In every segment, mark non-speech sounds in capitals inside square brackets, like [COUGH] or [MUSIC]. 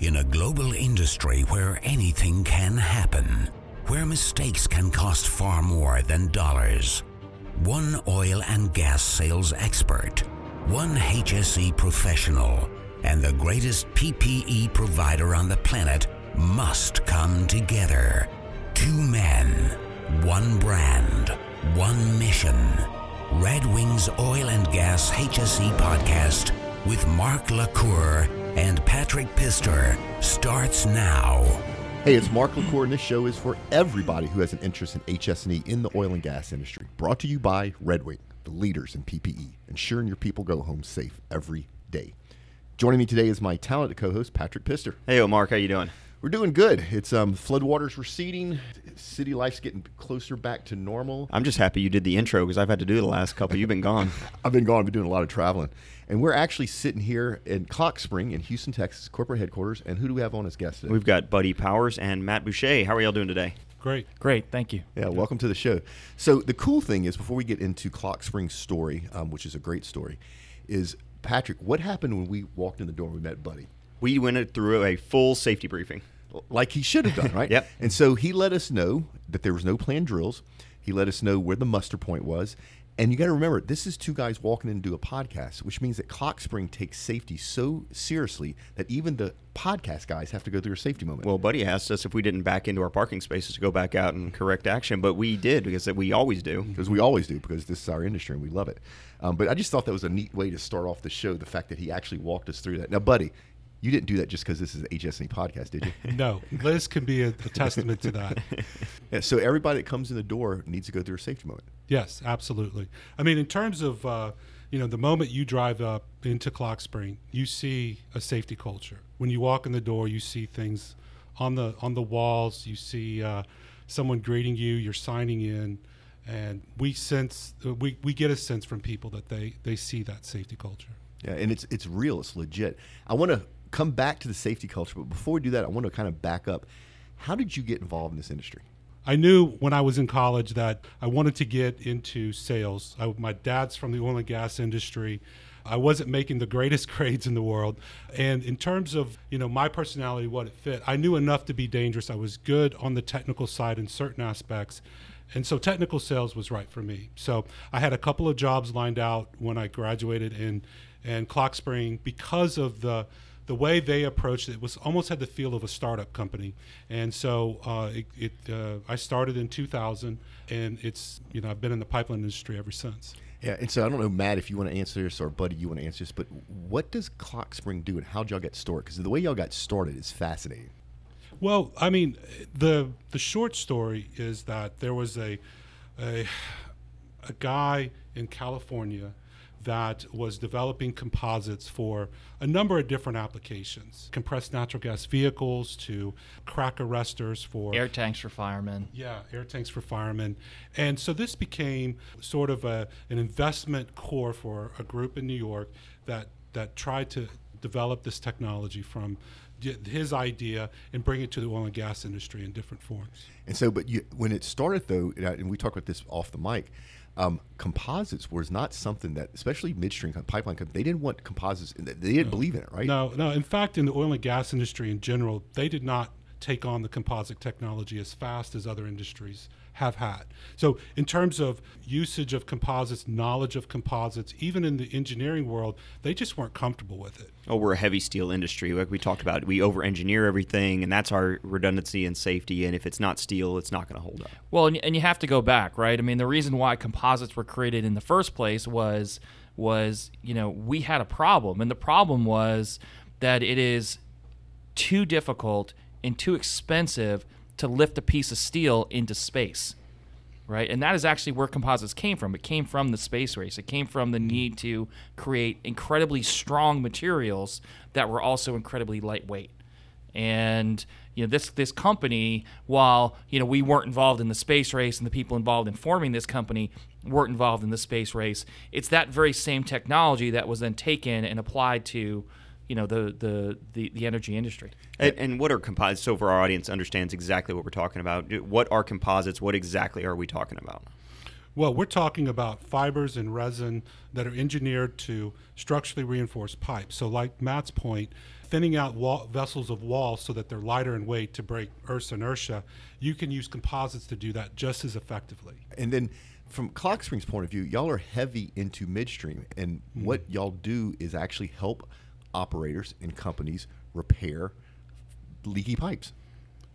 In a global industry where anything can happen, where mistakes can cost far more than dollars, one oil and gas sales expert, one HSE professional, and the greatest PPE provider on the planet must come together. Two men, one brand, one mission. Red Wings Oil and Gas HSE podcast with Mark LaCour and Patrick Pistor starts now. Hey, it's Mark LaCour, and this show is for everybody who has an interest in HS&E in the oil and gas industry. Brought to you by Red Wing, the leaders in PPE, ensuring your people go home safe every day. Joining me today is my talented co-host Patrick Pistor. Hey, Mark, how you doing? We're doing good. It's um, floodwaters receding. City life's getting closer back to normal. I'm just happy you did the intro because I've had to do the last couple. You've been gone. [LAUGHS] I've been gone. I've been doing a lot of traveling. And we're actually sitting here in Clock Spring in Houston, Texas, corporate headquarters. And who do we have on as guests today? We've got Buddy Powers and Matt Boucher. How are y'all doing today? Great. Great. Thank you. Yeah, welcome to the show. So, the cool thing is, before we get into Clock Spring's story, um, which is a great story, is Patrick, what happened when we walked in the door and we met Buddy? We went through a full safety briefing. Like he should have done, right? [LAUGHS] Yep. And so he let us know that there was no planned drills. He let us know where the muster point was. And you got to remember, this is two guys walking in to do a podcast, which means that Clock Spring takes safety so seriously that even the podcast guys have to go through a safety moment. Well, Buddy asked us if we didn't back into our parking spaces to go back out and correct action, but we did because we always do. because we always do, because this is our industry and we love it. Um, but I just thought that was a neat way to start off the show. The fact that he actually walked us through that. Now, buddy, you didn't do that just because this is an HS&E podcast, did you? [LAUGHS] No, Liz can be a, a testament to that. [LAUGHS] yeah, so everybody that comes in the door needs to go through a safety moment. Yes, absolutely. I mean, in terms of uh, you know, the moment you drive up into Clock Spring, you see a safety culture. When you walk in the door, you see things on the on the walls. You see uh, someone greeting you. You're signing in, and we sense we, we get a sense from people that they they see that safety culture. Yeah, and it's it's real. It's legit. I want to come back to the safety culture, but before we do that, I want to kind of back up. How did you get involved in this industry? I knew when I was in college that I wanted to get into sales. I, my dad's from the oil and gas industry. I wasn't making the greatest [LAUGHS] grades in the world, and in terms of you know my personality, what it fit, I knew enough to be dangerous. I was good on the technical side in certain aspects, and so technical sales was right for me. So I had a couple of jobs lined out when I graduated in and Clock Spring because of the the way they approached it was almost had the feel of a startup company. And so uh, it, it uh, I started in 2000, and it's you know I've been in the pipeline industry ever since. Yeah, and so I don't know, Matt, if you want to answer this, or Buddy, you want to answer this, but what does Clock Spring do, and how'd y'all get started? Because the way y'all got started is fascinating. Well, I mean, the the short story is that there was a a, a guy in California that was developing composites for a number of different applications. Compressed natural gas vehicles to crack arresters for air tanks for firemen. Yeah air tanks for firemen. And so this became sort of a, an investment core for a group in new york that that tried to develop this technology from his idea and bring it to the oil and gas industry in different forms. And so but you, when it started though and we talked about this off the mic um, composites was not something that, especially midstream pipeline, they didn't want composites. They didn't no. believe in it, right? No, no. In fact, in the oil and gas industry in general, they did not take on the composite technology as fast as other industries have had. So, in terms of usage of composites, knowledge of composites, even in the engineering world, they just weren't comfortable with it. Oh, we're a heavy steel industry, like we talked about. We over engineer everything, and that's our redundancy and safety. And if it's not steel, it's not going to hold up. Well, and you have to go back, right? I mean, the reason why composites were created in the first place was was you know we had a problem, and the problem was that it is too difficult and too expensive to lift a piece of steel into space right? And that is actually where composites came from. It came from the space race. It came from the mm-hmm. need to create incredibly strong materials that were also incredibly lightweight. And you know this this company, while you know we weren't involved in the space race and the people involved in forming this company weren't involved in the space race, it's that very same technology that was then taken and applied to you know the the the, the energy industry. And, and, what are composites? So for our audience understands exactly what we're talking about. What are composites? What exactly are we talking about? Well, we're talking about fibers and resin that are engineered to structurally reinforce pipes. So, like Matt's point, thinning out wall, vessels of wall so that they're lighter in weight to break Earth's inertia, you can use composites to do that just as effectively. And then from Clock Spring's point of view, y'all are heavy into midstream. And mm-hmm. what y'all do is actually help operators and companies repair leaky pipes.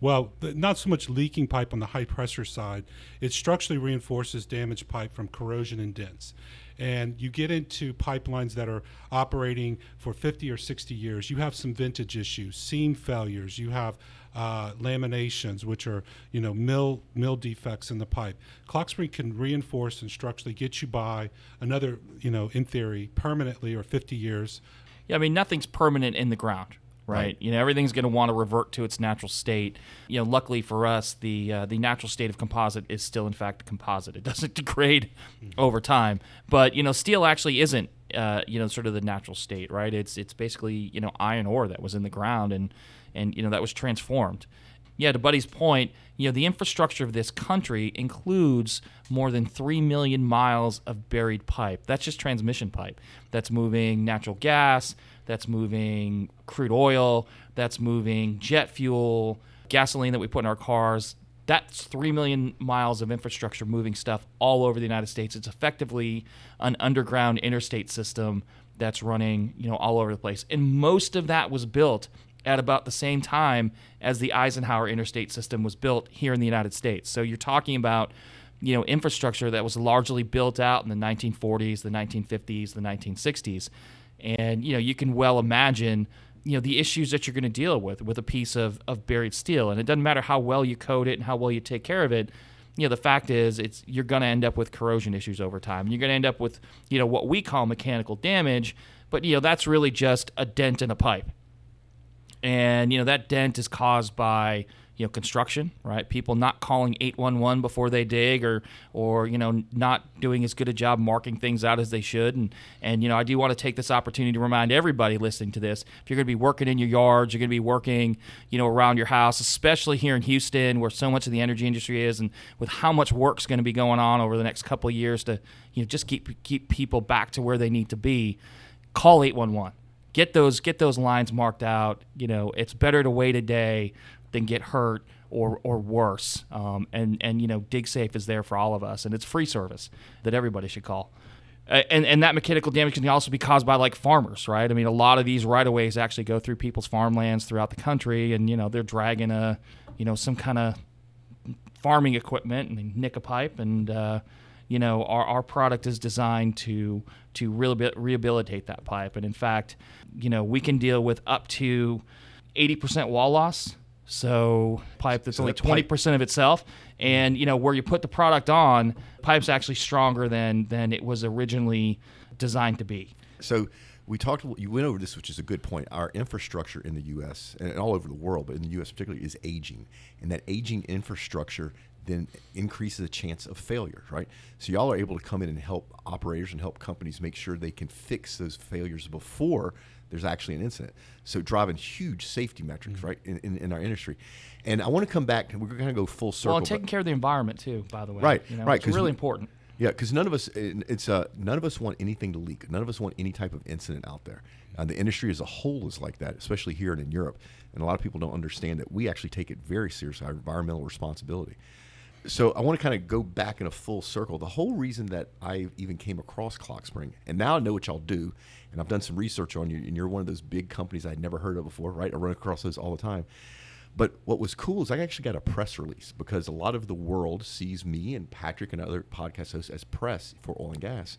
Well, th- not so much leaking pipe on the high pressure side. It structurally reinforces damaged pipe from corrosion and dents. And you get into pipelines that are operating for 50 or 60 years. You have some vintage issues, seam failures. You have uh, laminations, which are you know mill mill defects in the pipe. Clock Spring can reinforce and structurally get you by another you know in theory permanently or 50 years. Yeah, I mean nothing's permanent in the ground, right? Right. You know everything's going to want to revert to its natural state. You know, luckily for us, the uh, the natural state of composite is still in fact a composite. It doesn't [LAUGHS] degrade over time, but you know steel actually isn't. Uh, you know, sort of the natural state, right? It's it's basically you know iron ore that was in the ground and and you know that was transformed. Yeah, to Buddy's point, you know, the infrastructure of this country includes more than 3 million miles of buried pipe. That's just transmission pipe. That's moving natural gas, that's moving crude oil, that's moving jet fuel, gasoline that we put in our cars. That's 3 million miles of infrastructure moving stuff all over the United States. It's effectively an underground interstate system that's running, you know, all over the place. And most of that was built at about the same time as the Eisenhower interstate system was built here in the United States. So you're talking about you know infrastructure that was largely built out in the 1940s, the 1950s, the 1960s. And you know, you can well imagine you know the issues that you're going to deal with with a piece of, of buried steel and it doesn't matter how well you coat it and how well you take care of it you know the fact is it's you're going to end up with corrosion issues over time you're going to end up with you know what we call mechanical damage but you know that's really just a dent in a pipe and you know that dent is caused by you know construction right? People not calling 811 before they dig or or you know not doing as good a job marking things out as they should. And and you know I do want to take this opportunity to remind everybody listening to this if you're going to be working in your yards you're going to be working you know around your house especially here in Houston where so much of the energy industry is and with how much work's going to be going on over the next couple of years to you know just keep keep people back to where they need to be call 811 get those get those lines marked out. You know, it's better to wait a day than get hurt or or worse. Um, and and you know, DigSafe is there for all of us, and it's free service that everybody should call. And and that mechanical damage can also be caused by like farmers, right? I mean, a lot of these right of ways actually go through people's farmlands throughout the country, and you know, they're dragging a you know some kind of farming equipment and they nick a pipe and. Uh, you know, our, our product is designed to to rehabil- rehabilitate that pipe. And in fact, you know, we can deal with up to 80% wall loss. So pipe that's So only that 20% of itself. And, you know, where you put the product on, pipe's actually stronger than than it was originally designed to be. So we talked. You went over this, which is a good point. Our infrastructure in the U.S. and all over the world, but in the U.S. particularly, is aging, and that aging infrastructure then increases the chance of failure. Right. So y'all are able to come in and help operators and help companies make sure they can fix those failures before there's actually an incident. So driving huge safety metrics, right, in, in, in our industry. And I want to come back. We're going to go full circle. Well, taking care of the environment too, by the way. Right, You know, right, It's really we- important. Yeah, because none of us, it's uh, none of us want anything to leak. None of us want any type of incident out there. Uh, the industry as a whole is like that, especially here and in Europe. And a lot of people don't understand that we actually take it very seriously, our environmental responsibility. So I want to kind of go back in a full circle. The whole reason that I even came across Clock Spring, and now I know what y'all do, and I've done some research on you, and you're one of those big companies I'd never heard of before, right? I run across those all the time. But what was cool is I actually got a press release because a lot of the world sees me and Patrick and other podcast hosts as press for oil and gas.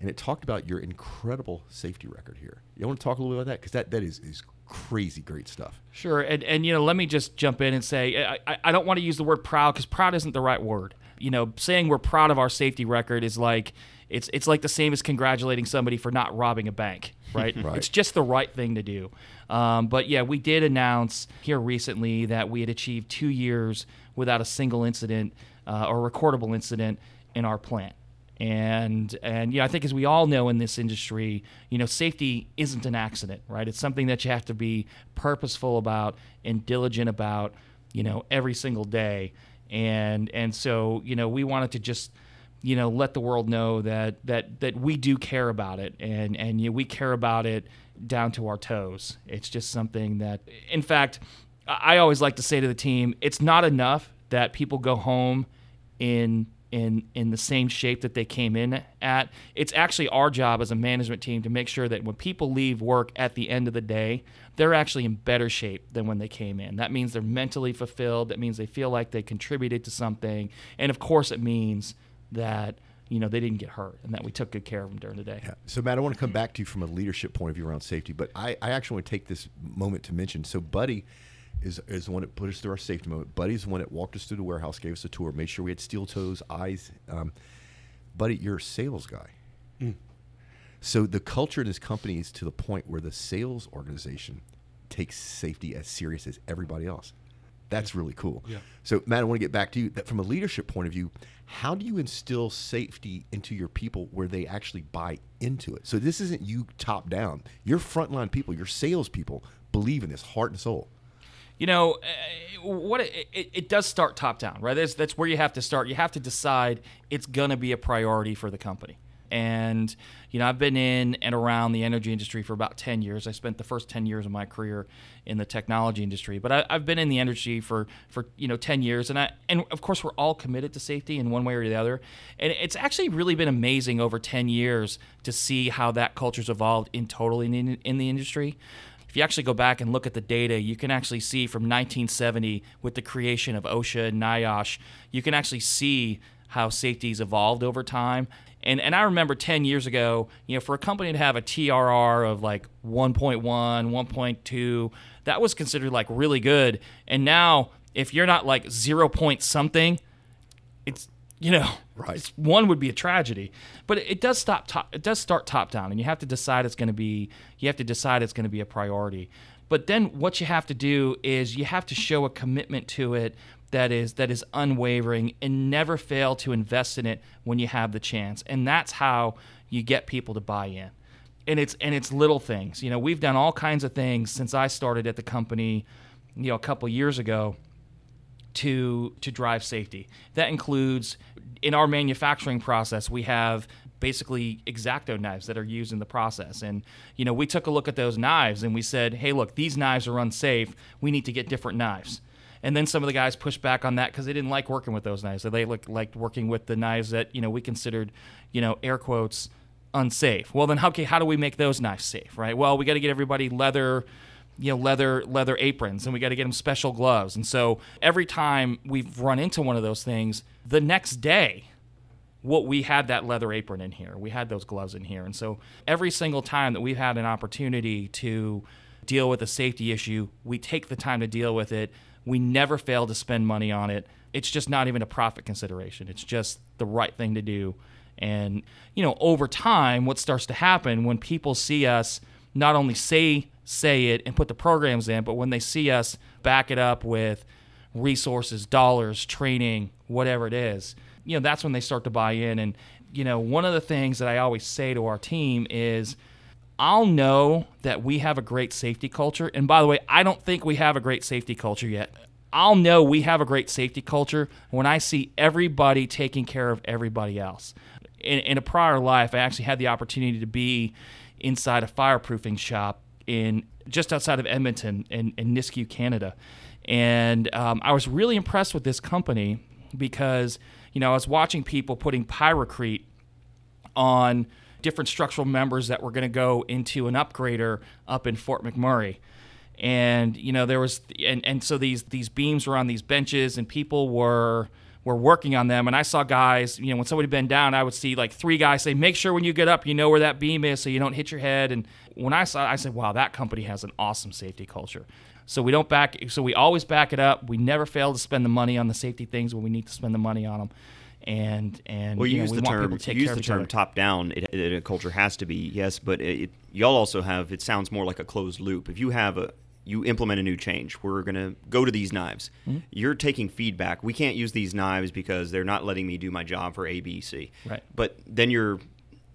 And it talked about your incredible safety record here. You want to talk a little bit about that? Because that, that is, is crazy great stuff. Sure, and and you know, let me just jump in and say I, I, don't want to use the word proud because proud isn't the right word. You know, saying we're proud of our safety record is like it's it's like the same as congratulating somebody for not robbing a bank, [LAUGHS] right? Right. It's just the right thing to do. Um, but yeah, we did announce here recently that we had achieved two years without a single incident uh, or recordable incident in our plant and and yeah, I think as we all know in this industry, you know, safety isn't an accident, right? It's something that you have to be purposeful about and diligent about, you know, every single day. And and so you know, we wanted to just you know, let the world know that that that we do care about it, and and you know, we care about it down to our toes. It's just something that, in fact, I always like to say to the team, it's not enough that people go home in in in the same shape that they came in at. It's actually our job as a management team to make sure that when people leave work at the end of the day, they're actually in better shape than when they came in. That means they're mentally fulfilled. That means they feel like they contributed to something, and of course, it means that you know they didn't get hurt and that we took good care of them during the day. Yeah. So Matt, I want to come back to you from a leadership point of view around safety, but I, I actually want to take this moment to mention. So Buddy is is the one that put us through our safety moment. Buddy's the one that walked us through the warehouse, gave us a tour, made sure we had steel toes, eyes. Um, Buddy, you're a sales guy. So the culture in this company is to the point where the sales organization takes safety as serious as everybody else. That's really cool. Yeah. So Matt, I want to get back to you. That from a leadership point of view, how do you instill safety into your people where they actually buy into it? So this isn't you top down. Your frontline people, your salespeople believe in this heart and soul. You know uh, what it, it, it does start top down right? That's, that's where you have to start. You have to decide it's going to be a priority for the company. And you know i've been in and around the energy industry for about 10 years. I spent the first 10 years of my career in the technology industry but I, i've been in the energy for for you know 10 years. And i and of course we're all committed to safety in one way or the other. And it's actually really been amazing over 10 years to see how that culture's evolved in totally in, in the industry if you actually go back and look at the data, you can actually see from 1970 with the creation of OSHA and NIOSH, you can actually see how safety's evolved over time. And, and I remember 10 years ago, you know, for a company to have a TRR of like 1.1, 1.2, that was considered like really good. And now, if you're not like 0 point something, you know Right. it's- one would be a tragedy but it, it does stop top it does start top down and you have to decide it's going to be you have to decide it's going to be a priority but then what you have to do is you have to show a commitment to it that is that is unwavering and never fail to invest in it when you have the chance and that's how you get people to buy in and it's and it's little things you know we've done all kinds of things since i started at the company you know a couple years ago to to drive safety. That includes in our manufacturing process, we have basically exacto knives that are used in the process. And you know, we took a look at those knives and we said, "Hey, look, these knives are unsafe. We need to get different knives." And then some of the guys pushed back on that because they didn't like working with those knives. So they look, liked working with the knives that you know we considered, you know, air quotes, unsafe. Well, then okay, how do we make those knives safe, right? Well, we got to get everybody leather you know leather leather aprons and we got to get them special gloves. And so every time we've run into one of those things the next day what we had that leather apron in here. We had those gloves in here. And so every single time that we've had an opportunity to deal with a safety issue we take the time to deal with it. We never fail to spend money on it. It's just not even a profit consideration. It's just the right thing to do. And you know over time what starts to happen when people see us not only say say it and put the programs in, but when they see us back it up with resources, dollars, training, whatever it is, you know, that's when they start to buy in. And, you know, one of the things that I always say to our team is, I'll know that we have a great safety culture. And by the way, I don't think we have a great safety culture yet. I'll know we have a great safety culture when I see everybody taking care of everybody else. In, in a prior life, I actually had the opportunity to be inside a fireproofing shop in just outside of Edmonton in, in Nisku, Canada. And um, I was really impressed with this company because, you know, I was watching people putting pyrocrete on different structural members that were going to go into an upgrader up in Fort McMurray. And you know there was and, and so these these beams were on these benches and people were were working on them and I saw guys you know when somebody bent down I would see like three guys say make sure when you get up you know where that beam is so you don't hit your head and when I saw it, I said wow that company has an awesome safety culture so we don't back so we always back it up we never fail to spend the money on the safety things when we need to spend the money on them and and Well, you, know, use we the term to use the term other. top down. It, it, a culture has to be yes, but it, y'all also have. It sounds more like a closed loop. If you have a you implement a new change, we're going to go to these knives. Mm-hmm. You're taking feedback. We can't use these knives because they're not letting me do my job for A, B, C. Right. But then you're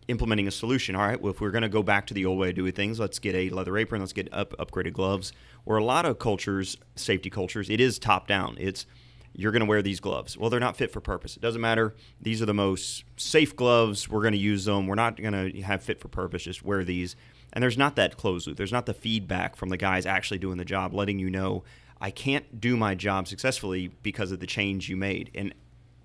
implementing a solution. All right, well, if we're going to go back to the old way of doing things, let's get a leather apron, let's get up, upgraded gloves. Or a lot of cultures, safety cultures, it is top down. It's you're going to wear these gloves. Well, they're not fit for purpose. It doesn't matter. These are the most safe gloves. We're going to use them. We're not going to have fit for purpose. Just wear these. And there's not that closed loop. There's not the feedback from the guys actually doing the job, letting you know I can't do my job successfully because of the change you made. And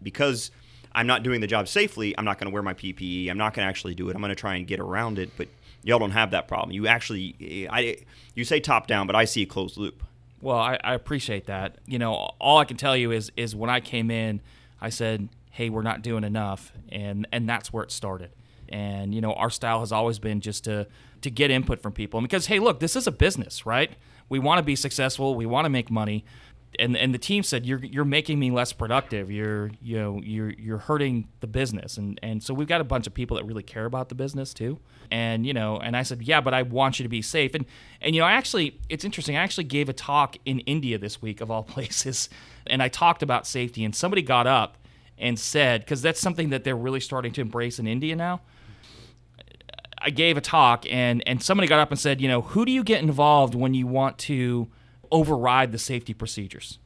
because I'm not doing the job safely, I'm not going to wear my PPE. I'm not going to actually do it. I'm going to try and get around it. But y'all don't have that problem. You actually, eh, I, you say top down, but I see a closed loop. Well, I, I appreciate that. You know, all I can tell you is is when I came in, I said, "Hey, we're not doing enough," and and that's where it started. And you know, our style has always been just to to get input from people because hey, look, this is a business, right? We want to be successful. We want to make money and and the team said you're you're making me less productive. You're you know you're you're hurting the business, and and so we've got a bunch of people that really care about the business too. And you know, and I said, yeah, but I want you to be safe. And and you know, I actually it's interesting. I actually gave a talk in India this week of all [LAUGHS] places, and I talked about safety. And somebody got up and said because that's something that they're really starting to embrace in India now. I gave a talk and and somebody got up and said, you know, who do you get involved when you want to override the safety procedures.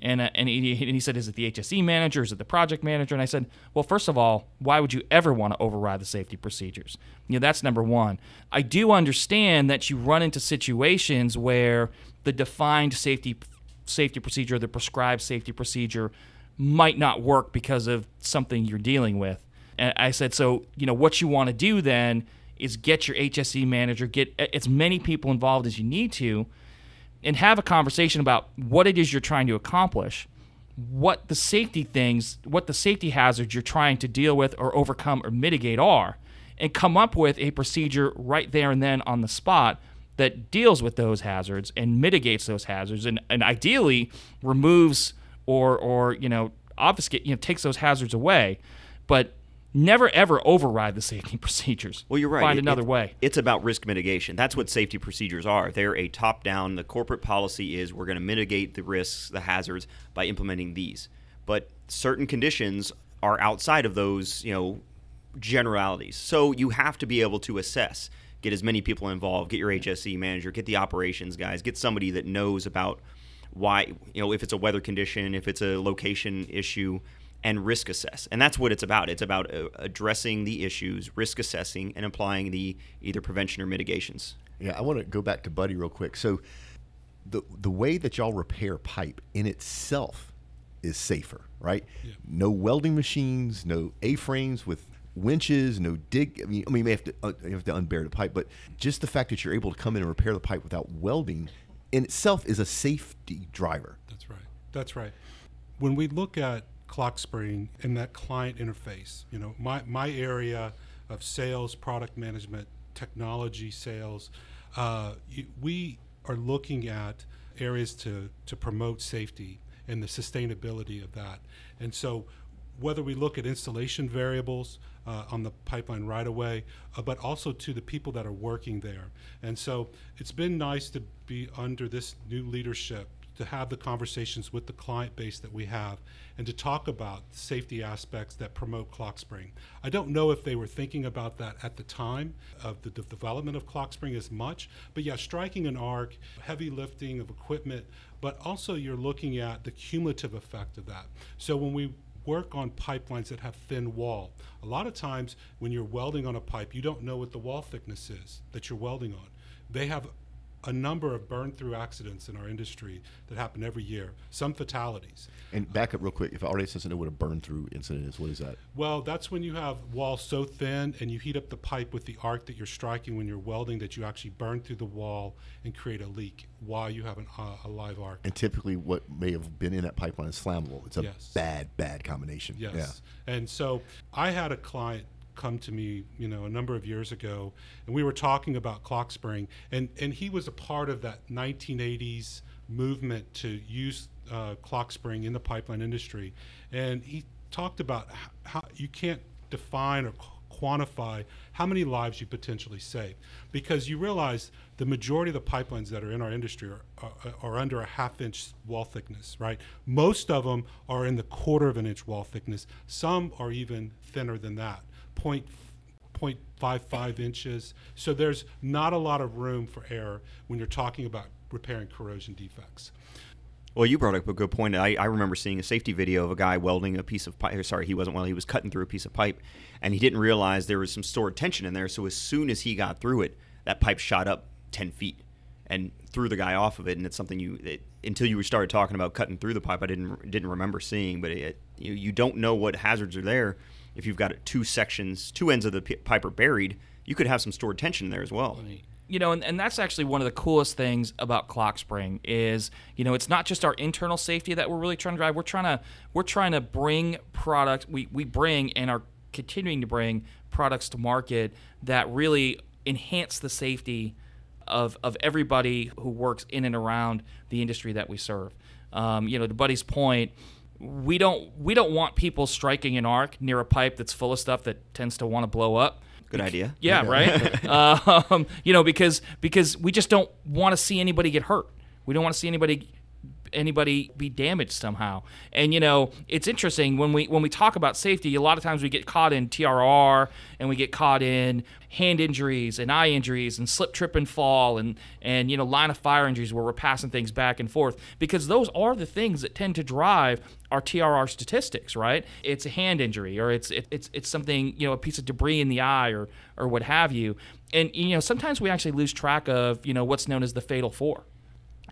And, uh, and, he, and he said, Is it the HSE manager? Is it the project manager? And I said, Well, first of all, why would you ever want to override the safety procedures? You know, that's number one. I do understand that you run into situations where the defined safety safety procedure, the prescribed safety procedure, might not work because of something you're dealing with. And I said, So, you know, what you want to do then is get your HSE manager, get as many people involved as you need to and have a conversation about what it is you're trying to accomplish, what the safety things, what the safety hazards you're trying to deal with or overcome or mitigate are, and come up with a procedure right there and then on the spot that deals with those hazards and mitigates those hazards and, and ideally removes or or you know obfuscate you know takes those hazards away. But never ever override the safety [LAUGHS] procedures. Well, you're right. Find It- another it- way. It's about risk mitigation. That's what safety procedures are. They're a top down. The corporate policy is we're going to mitigate the risks, the hazards by implementing these. But certain conditions are outside of those, you know, generalities. So you have to be able to assess, get as many people involved, get your HSE manager, get the operations guys, get somebody that knows about why, you know, if it's a weather condition, if it's a location issue, and risk assess. And that's what it's about. It's about uh, addressing the issues, risk assessing, and applying the either prevention or mitigations. Yeah, I want to go back to Buddy real quick. So, the the way that y'all repair pipe in itself is safer, right? No welding machines, no A-frames with winches, no dig. I mean, I mean, you may have to uh, you have to unbear the pipe, but just the fact that you're able to come in and repair the pipe without welding in itself is a safety driver. That's right. That's right. When we look at Clock Spring and that client interface, you know, my, my area of sales, product management, technology sales, uh, we are looking at areas to, to promote safety and the sustainability of that. And so whether we look at installation variables uh, on the pipeline right away, uh, but also to the people that are working there. And so it's been nice to be under this new leadership to have the conversations with the client base that we have and to talk about safety aspects that promote Clock Spring. I don't know if they were thinking about that at the time of the de- development of Clock Spring as much, but yeah, striking an arc, heavy lifting of equipment, but also you're looking at the cumulative effect of that. So when we work on pipelines that have thin wall. A lot of times when you're welding on a pipe, you don't know what the wall thickness is that you're welding on. They have a number of burn through accidents in our industry that happen every year, some fatalities. And back up real quick. If our audience doesn't know what a burn through incident is, what is that? Well, that's when you have walls so thin and you heat up the pipe with the arc that you're striking when you're welding that you actually burn through the wall and create a leak while you have an, uh, a live arc. And typically, what may have been in that pipeline is flammable. It's a Yes. bad, bad combination. Yes. And so I had a client come to me, you know, a number of years ago, and we were talking about clock spring, and and he was a part of that 1980s movement to use uh, clock spring in the pipeline industry, and he talked about how you can't define or quantify how many lives you potentially save because you realize the majority of the pipelines that are in our industry are, are, are under a half inch wall thickness right? Most of them are in the quarter of an inch wall thickness. Some are even thinner than that point 0.55 inches so there's not a lot of room for error when you're talking about repairing corrosion defects Well, you brought up a good point. I, I remember seeing a safety video of a guy welding a piece of pipe. Sorry, he wasn't welding. He was cutting through a piece of pipe, and he didn't realize there was some stored tension in there. So as soon as he got through it, that pipe shot up ten feet and threw the guy off of it. And it's something you it, until you started talking about cutting through the pipe, I didn't didn't remember seeing. But it, you you don't know what hazards are there if you've got two sections, two ends of the pipe are buried. You could have some stored tension there as well you know, and, and that's actually one of the coolest things about Clock Spring is, you know, it's not just our internal safety that we're really trying to drive. We're trying to we're trying to bring products we, we bring and are continuing to bring products to market that really enhance the safety of of everybody who works in and around the industry that we serve. Um, you know, to Buddy's point, we don't we don't want people striking an arc near a pipe that's full of stuff that tends to want to blow up. Good idea. Yeah, right. [LAUGHS] um, you know, because because we just don't want to see anybody get hurt. We don't want to see anybody anybody be damaged somehow. And you know, it's interesting when we when we talk about safety, a lot of times we get caught in TRR and we get caught in hand injuries and eye injuries and slip, trip, and fall and and you know line of fire injuries where we're passing things back and forth because those are the things that tend to drive our TRR statistics. Right? It's a hand injury or it's it, it's it's something you know a piece of debris in the eye or or what have you. And you know sometimes we actually lose track of you know what's known as the fatal four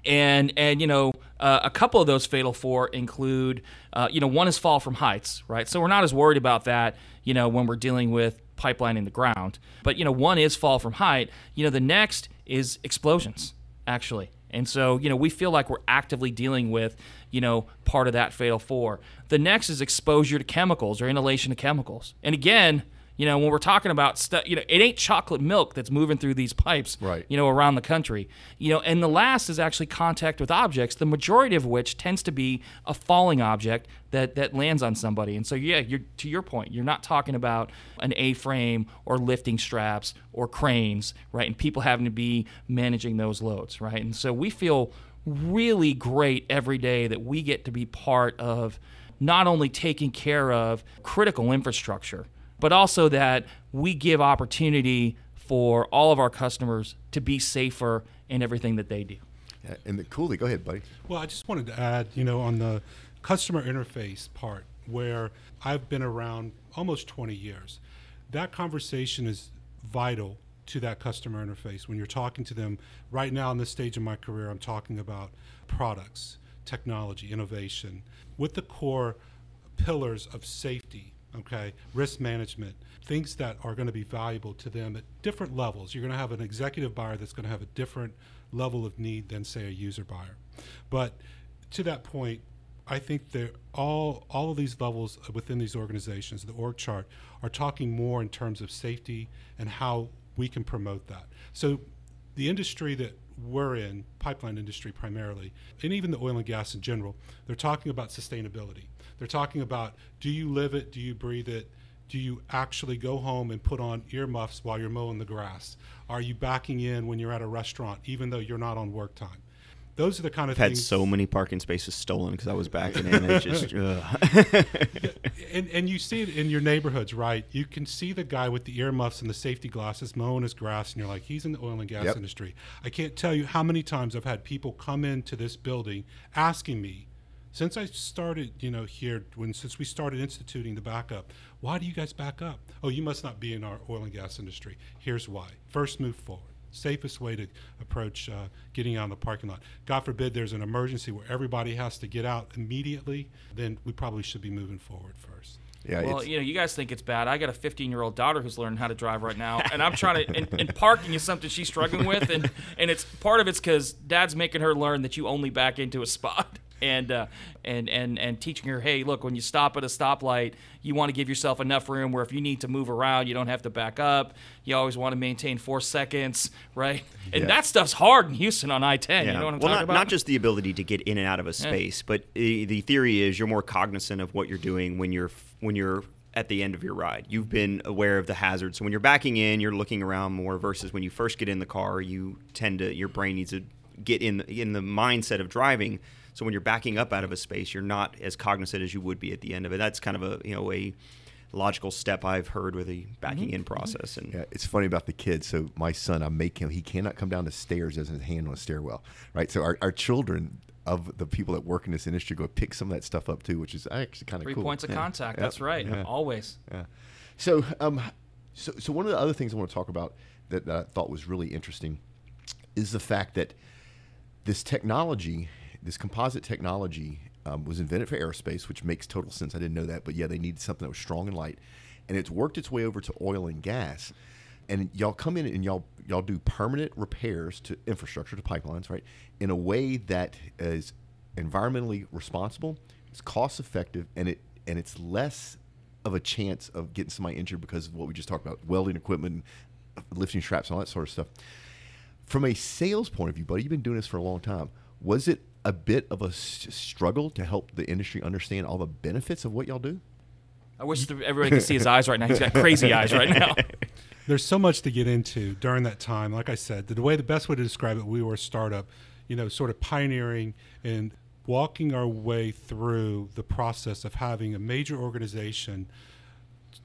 and and you know uh, a couple of those fatal four include uh, you know one is fall from heights right? So we're not as worried about that you know when we're dealing with pipeline in the ground. But you know one is fall from height. You know the next is explosions actually. And so you know we feel like we're actively dealing with you know part of that fatal four. The next is exposure to chemicals or inhalation of chemicals. And again you know, when we're talking about stuff, you know, it ain't chocolate milk that's moving through these pipes, right. you know, around the country. You know, and the last is actually contact with objects, the majority of which tends to be a falling object that, that lands on somebody. And so, yeah, you're, to your point, you're not talking about an A-frame or lifting straps or cranes, right? And people having to be managing those loads, right? And so we feel really great every day that we get to be part of not only taking care of critical infrastructure, but also that we give opportunity for all of our customers to be safer in everything that they do. Yeah, and the coolly, go ahead, buddy. Well, I just wanted to add, you know, on the customer interface part, where I've been around almost 20 years, that conversation is vital to that customer interface. When you're talking to them, right now in this stage of my career, I'm talking about products, technology, innovation, with the core pillars of safety okay, risk management, things that are going to be valuable to them at different levels. You're going to have an executive buyer that's going to have a different level of need than, say, a user buyer. But to that point, I think that all all of these levels within these organizations, the org chart, are talking more in terms of safety and how we can promote that. So the industry that we're in, pipeline industry primarily, and even the oil and gas in general, they're talking about sustainability. They're talking about do you live it? Do you breathe it? Do you actually go home and put on earmuffs while you're mowing the grass? Are you backing in when you're at a restaurant, even though you're not on work time? Those are the kind of I've things. had so many parking spaces stolen because I was backing in. It's just, [LAUGHS] and, and you see it in your neighborhoods, right? You can see the guy with the earmuffs and the safety glasses mowing his grass, and you're like, he's in the oil and gas Yep. industry. I can't tell you how many times I've had people come into this building asking me, since I started, you know, here, when since we started instituting the backup, why do you guys back up? Oh, you must not be in our oil and gas industry. Here's why. First, move forward. Safest way to approach uh, getting out of the parking lot. God forbid there's an emergency where everybody has to get out immediately, then we probably should be moving forward first. Yeah, Well, you know, you guys think it's bad. I got a 15 year old daughter who's learning how to drive right now, and I'm trying to. And, and parking is something she's struggling with, and and it's part of it's because dad's making her learn that you only back into a spot, and uh, and and and teaching her, hey, look, when you stop at a stoplight, you want to give yourself enough room where if you need to move around, you don't have to back up. You always want to maintain four seconds, [LAUGHS] right? And Yeah. that stuff's hard in Houston on I-10. You know what I'm well, talking not, about? not just the ability to get in and out of a space, but uh, the theory is you're more cognizant of what you're doing when you're when you're at the end of your ride. You've been aware of the hazards. So when you're backing in, you're looking around more versus when you first get in the car, you tend to your brain needs to get in in the mindset of driving. So when you're backing up out of a space, you're not as cognizant as you would be at the end of it. That's kind of a you know a logical step I've heard with the backing Mm-hmm. in process. And Yeah, it's funny about the kids. So my son, I make him. He cannot come down the stairs as his hand on a stairwell, right? So our, our children of the people that work in this industry go pick some of that stuff up too, which is actually kind of Three cool. points of Yeah. contact. Yeah. That's right. Yeah. Always. Yeah. So, um, so, so one of the other things I want to talk about that, that I thought was really interesting is the fact that this technology, this composite technology, um, was invented for aerospace, which makes total sense. I didn't know that, but yeah, they needed something that was strong and light, and it's worked its way over to oil and gas. And y'all come in and y'all y'all do permanent repairs to infrastructure to pipelines, right? In a way that is environmentally responsible, it's cost effective, and it and it's less of a chance of getting somebody injured because of what we just talked about, welding equipment, lifting straps, all that sort of stuff. From a sales point of view, buddy, you've been doing this for a long time. Was it a bit of a s- struggle to help the industry understand all the benefits of what y'all do? I wish that everybody could see his eyes right now. He's got [LAUGHS] crazy eyes right now. [LAUGHS] There's so much to get into during that time. Like I said, the way the best way to describe it, we were a startup, you know, sort of pioneering and walking our way through the process of having a major organization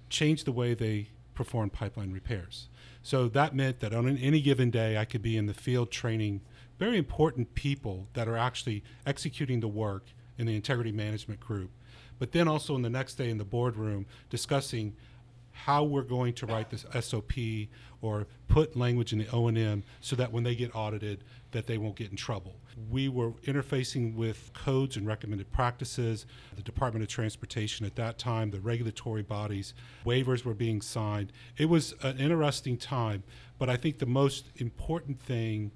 change the way they perform pipeline repairs. So that meant that on any given day, I could be in the field training very important people that are actually executing the work in the integrity management group, but then also in the next day in the boardroom discussing how we're going to write this SOP or put language in the O&M so that when they get audited that they won't get in trouble. We were interfacing with codes and recommended practices, the Department of Transportation at that time, the regulatory bodies, waivers were being signed. It was an interesting time, but I think the most important thing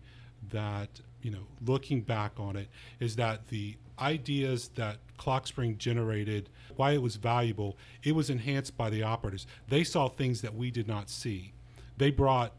that, you know, looking back on it is that the ideas that Clock Spring generated, why it was valuable, it was enhanced by the operators. They saw things that we did not see. They brought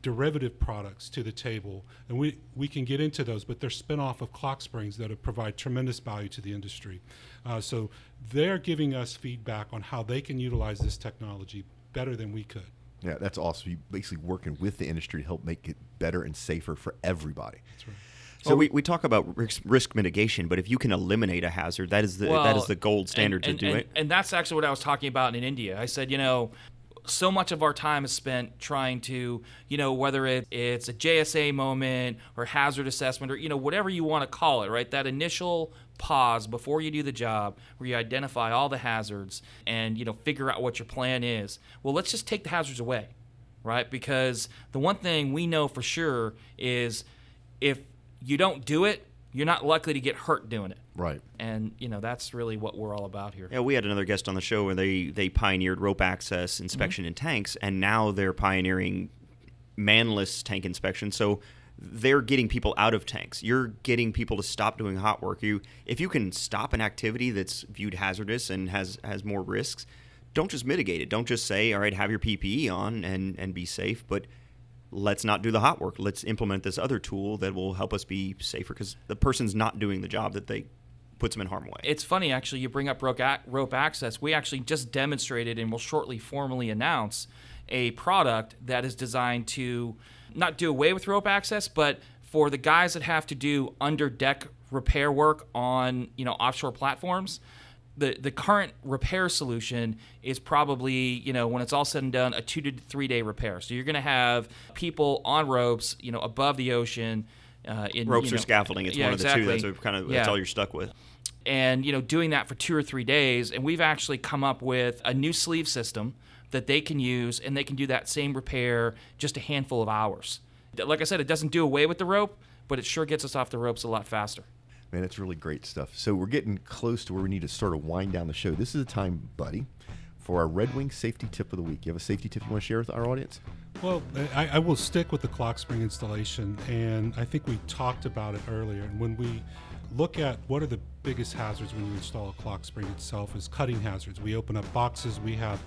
derivative products to the table, and we, we can get into those, but they're spin-off of Clock Springs that provide tremendous value to the industry. Uh, so they're giving us feedback on how they can utilize this technology better than we could. Yeah, that's awesome. You basically working with the industry to help make it better and safer for everybody. Right. So we, we talk about risk, risk mitigation, but if you can eliminate a hazard, that is the that Well, is the gold standard and, to and- do and- it. And that's actually what I was talking about in India. I said, you know, so much of our time is spent trying to, you know, whether it, it's a JSA moment or hazard assessment or, you know, whatever you want to call it, right? That initial pause before you do the job where you identify all the hazards and, you know, figure out what your plan is. Well, let's just take the hazards away, right? Because the one thing we know for sure is if you don't do it, you're not likely to get hurt doing it. Right. And, you know, that's really what we're all about here. Yeah, we had another guest on the show where they they pioneered rope access inspection mm-hmm. in tanks, and now they're pioneering manless tank inspection. So they're getting people out of tanks. You're getting people to stop doing hot work. You, if you can stop an activity that's viewed hazardous and has has more risks, don't just mitigate it. Don't just say, all right, have your PPE on and and be safe, but let's not do the hot work. Let's implement this other tool that will help us be safer because the person's not doing the job that they puts them in harm way. It's funny, actually, you bring up rope, rope access. We actually just demonstrated and will shortly formally announce a product that is designed to not do away with rope access, but for the guys that have to do under deck repair work on you know offshore platforms. The, the current repair solution is probably you know when it's all said and done a two to three day repair. So you're going to have people on ropes you know above the ocean. Uh, in, Ropes you or scaffolding. It's Yeah, one of the two. That's kind of Yeah that's all you're stuck with. and you know doing that for two or three days and we've actually come up with a new sleeve system that they can use and they can do that same repair just a handful of hours like i said it doesn't do away with the rope but it sure gets us off the ropes a lot faster Man, it's really great stuff. So we're getting close to where we need to sort of wind down the show. This is the time, buddy, for our Red Wing safety tip of the week. You have a safety tip you want to share with our audience? Well, I, I will stick with the clock spring installation, and I think we talked about it earlier. And when we look at what are the biggest hazards when you install a clock spring itself, is cutting hazards. We open up boxes, we have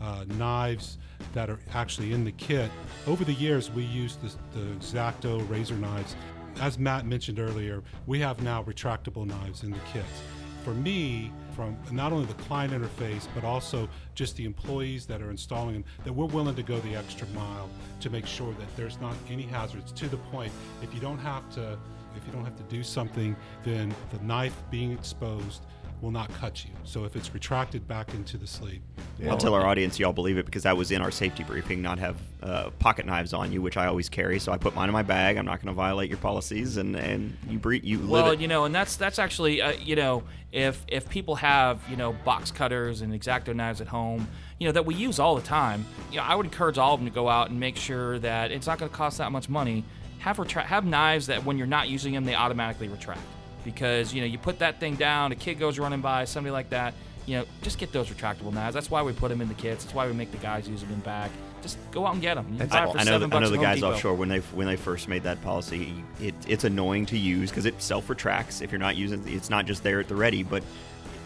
uh, knives that are actually in the kit. Over the years, we use the, the razor knives. As Matt mentioned earlier, we have now retractable knives in the kits for me, from not only the client interface, but also just the employees that are installing them, that we're willing to go the extra mile to make sure that there's not any hazards to the point if you don't have to if you don't have to do something, then the knife being exposed will not cut you. So if it's retracted back into the sleeve, I'll tell our audience y'all believe it because that was in our safety briefing. Not have uh, pocket knives on you, which I always carry. So I put mine in my bag. I'm not going to violate your policies, and and you bre- you live Well, it. you know, and that's that's actually, uh, you know, if if people have you know box cutters and exacto knives at home, you know that we use all the time, you know, I would encourage all of them to go out and make sure that it's not going to cost that much money. Have retra- have knives that when you're not using them, they automatically retract because you know you put that thing down, a kid goes running by, somebody like that. You know, just get those retractable knives. That's why we put them in the kits. That's why we make the guys use them in back. Just go out and get them. You That's buy it all- for I know, the, I know the guys Depot. offshore when they when they first made that policy, it, it's annoying to use because it self retracts if you're not using. It's not just there at the ready, but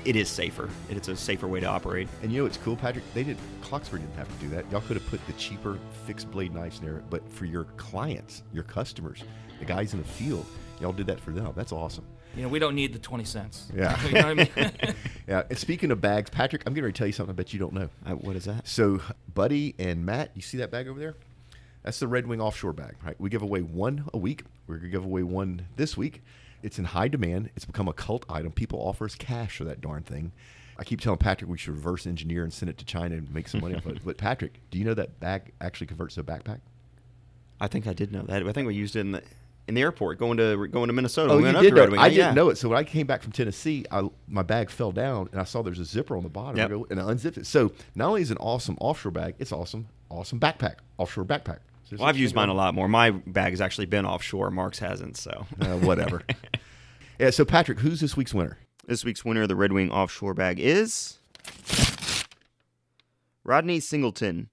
it is safer. It's a safer way to operate. And you know what's cool, Patrick? They didn't. Clock Spring didn't have to do that. Y'all could have put the cheaper fixed blade knives in there, but for your clients, your customers, the guys in the field, y'all did that for them. That's awesome. You know, we don't need the twenty cents. Yeah. [LAUGHS] you know I mean. [LAUGHS] Yeah. And speaking of bags, Patrick, I'm going to tell you something I bet you don't know. Uh, what is that? So, Buddy and Matt, you see that bag over there? That's the Red Wing offshore bag, right? We give away one a week. We're going to give away one this week. It's in high demand. It's become a cult item. People offer us cash for that darn thing. I keep telling Patrick we should reverse engineer and send it to China and make some money [LAUGHS] off it. But, Patrick, do you know that bag actually converts to a backpack? I think I did know that. I think we used it in the in the airport going to going to Minnesota. Oh, we you up did to know Wing. I Yeah. didn't know it. So when I came back from Tennessee, I, my bag fell down and I saw there's a zipper on the bottom. Yep. And I unzipped it. So not only is it an awesome offshore bag, it's awesome, awesome backpack, offshore backpack. So Well, I've used mine a lot more. My bag has actually been offshore. Mark's hasn't. So Uh, whatever. [LAUGHS] yeah. So Patrick, who's this week's winner? this week's winner of the Red Wing offshore bag is Rodney Singleton.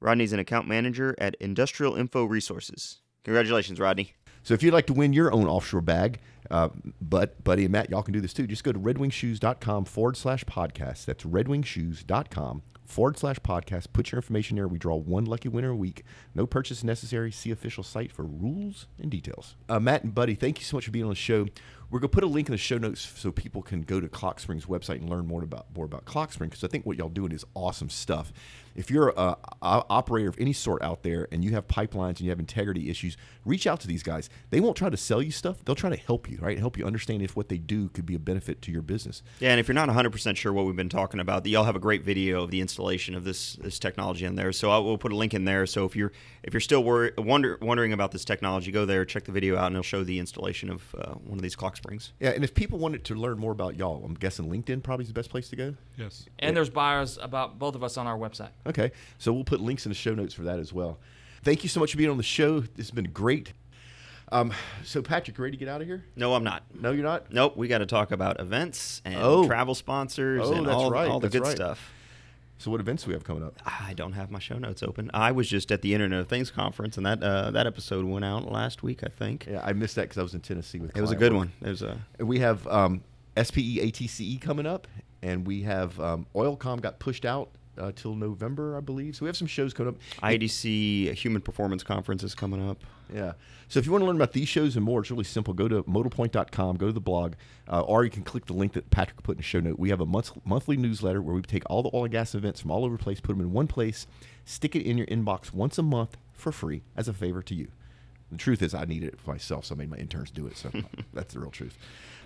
Rodney's an account manager at Industrial Info Resources. Congratulations, Rodney. So if you'd like to win your own offshore bag, uh, but Buddy and Matt, y'all can do this too. Just go to redwingshoes.com forward slash podcast. That's redwingshoes.com forward slash podcast. Put your information there. We draw one lucky winner a week. No purchase necessary. See official site for rules and details. Uh, Matt and Buddy, thank you so much for being on the show. We're going to put a link in the show notes so people can go to Clock Spring's website and learn more about more about Clock Spring because I think what y'all doing is awesome stuff. If you're a, a operator of any sort out there and you have pipelines and you have integrity issues, reach out to these guys. They won't try to sell you stuff. They'll try to help you, right? Help you understand if what they do could be a benefit to your business. Yeah, and if you're not 100% sure what we've been talking about, y'all have a great video of the installation of this this technology in there. So I will put a link in there. So if you're if you're still wor- wonder, wondering about this technology, go there, check the video out, and it'll show the installation of uh, one of these clock springs. Yeah, and if people wanted to learn more about y'all, I'm guessing LinkedIn probably is the best place to go. yes. And there's buyers about both of us on our website. Okay, so we'll put links in the show notes for that as well. Thank you so much for being on the show. This has been great. Um, so Patrick, ready to get out of here? No, I'm not. No, you're not. Nope, we got to talk about events and Oh. travel sponsors Oh, and that's all, right, all the that's good right. stuff. So what events do we have coming up? I don't have my show notes open. I was just at the Internet of Things conference, and that uh, that episode went out last week, I think. Yeah, I missed that because I was in Tennessee with. It was a good work. one. It was a we have um, SPE ATCE coming up, and we have um, OilComm got pushed out uh, till November, I believe. So we have some shows coming up. IDC Human Performance Conference is coming up. Yeah. So if you want to learn about these shows and more, it's really simple. Go to modalpoint.com, go to the blog, uh, or you can click the link that Patrick put in the show note. We have a month, monthly newsletter where we take all the oil and gas events from all over the place, put them in one place, stick it in your inbox once a month for free as a favor to you. The truth is, I need it for myself, so I made my interns do it. So [LAUGHS] that's the real truth.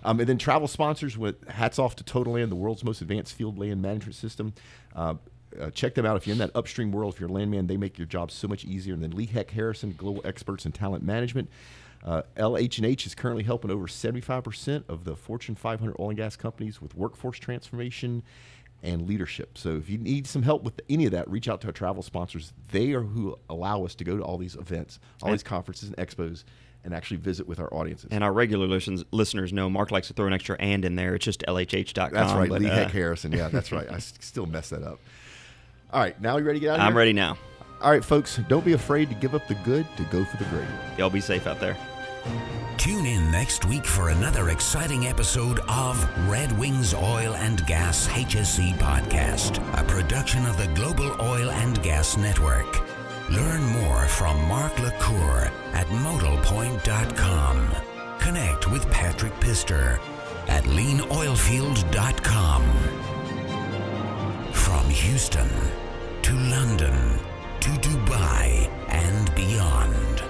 Um, and then travel sponsors with hats off to Total Land, the world's most advanced field land management system. Uh, uh, check them out if you're in that upstream world. If you're a landman, they make your job so much easier. And then Lee Hecht Harrison, global experts in talent management. Uh, LH&H is currently helping over 75% of the Fortune 500 oil and gas companies with workforce transformation and leadership. So if you need some help with any of that, reach out to our travel sponsors. They are who allow us to go to all these events, all these conferences and expos, and actually visit with our audiences. And our regular listens, listeners know Mark likes to throw an extra and in there. It's just LHH.com. that's right, but, Lee uh, Hecht Harrison. Yeah, that's [LAUGHS] right. I still mess that up. All right, now you ready to get out of here? I'm here? ready now. All right, folks, don't be afraid to give up the good to go for the great. Y'all be safe out there. Tune in next week for another exciting episode of Red Wings Oil and Gas HSE Podcast, a production of the Global Oil and Gas Network. Learn more from Mark LaCour at modalpoint.com. Connect with Patrick Pistor at leanoilfield.com. From Houston to London to Dubai and beyond.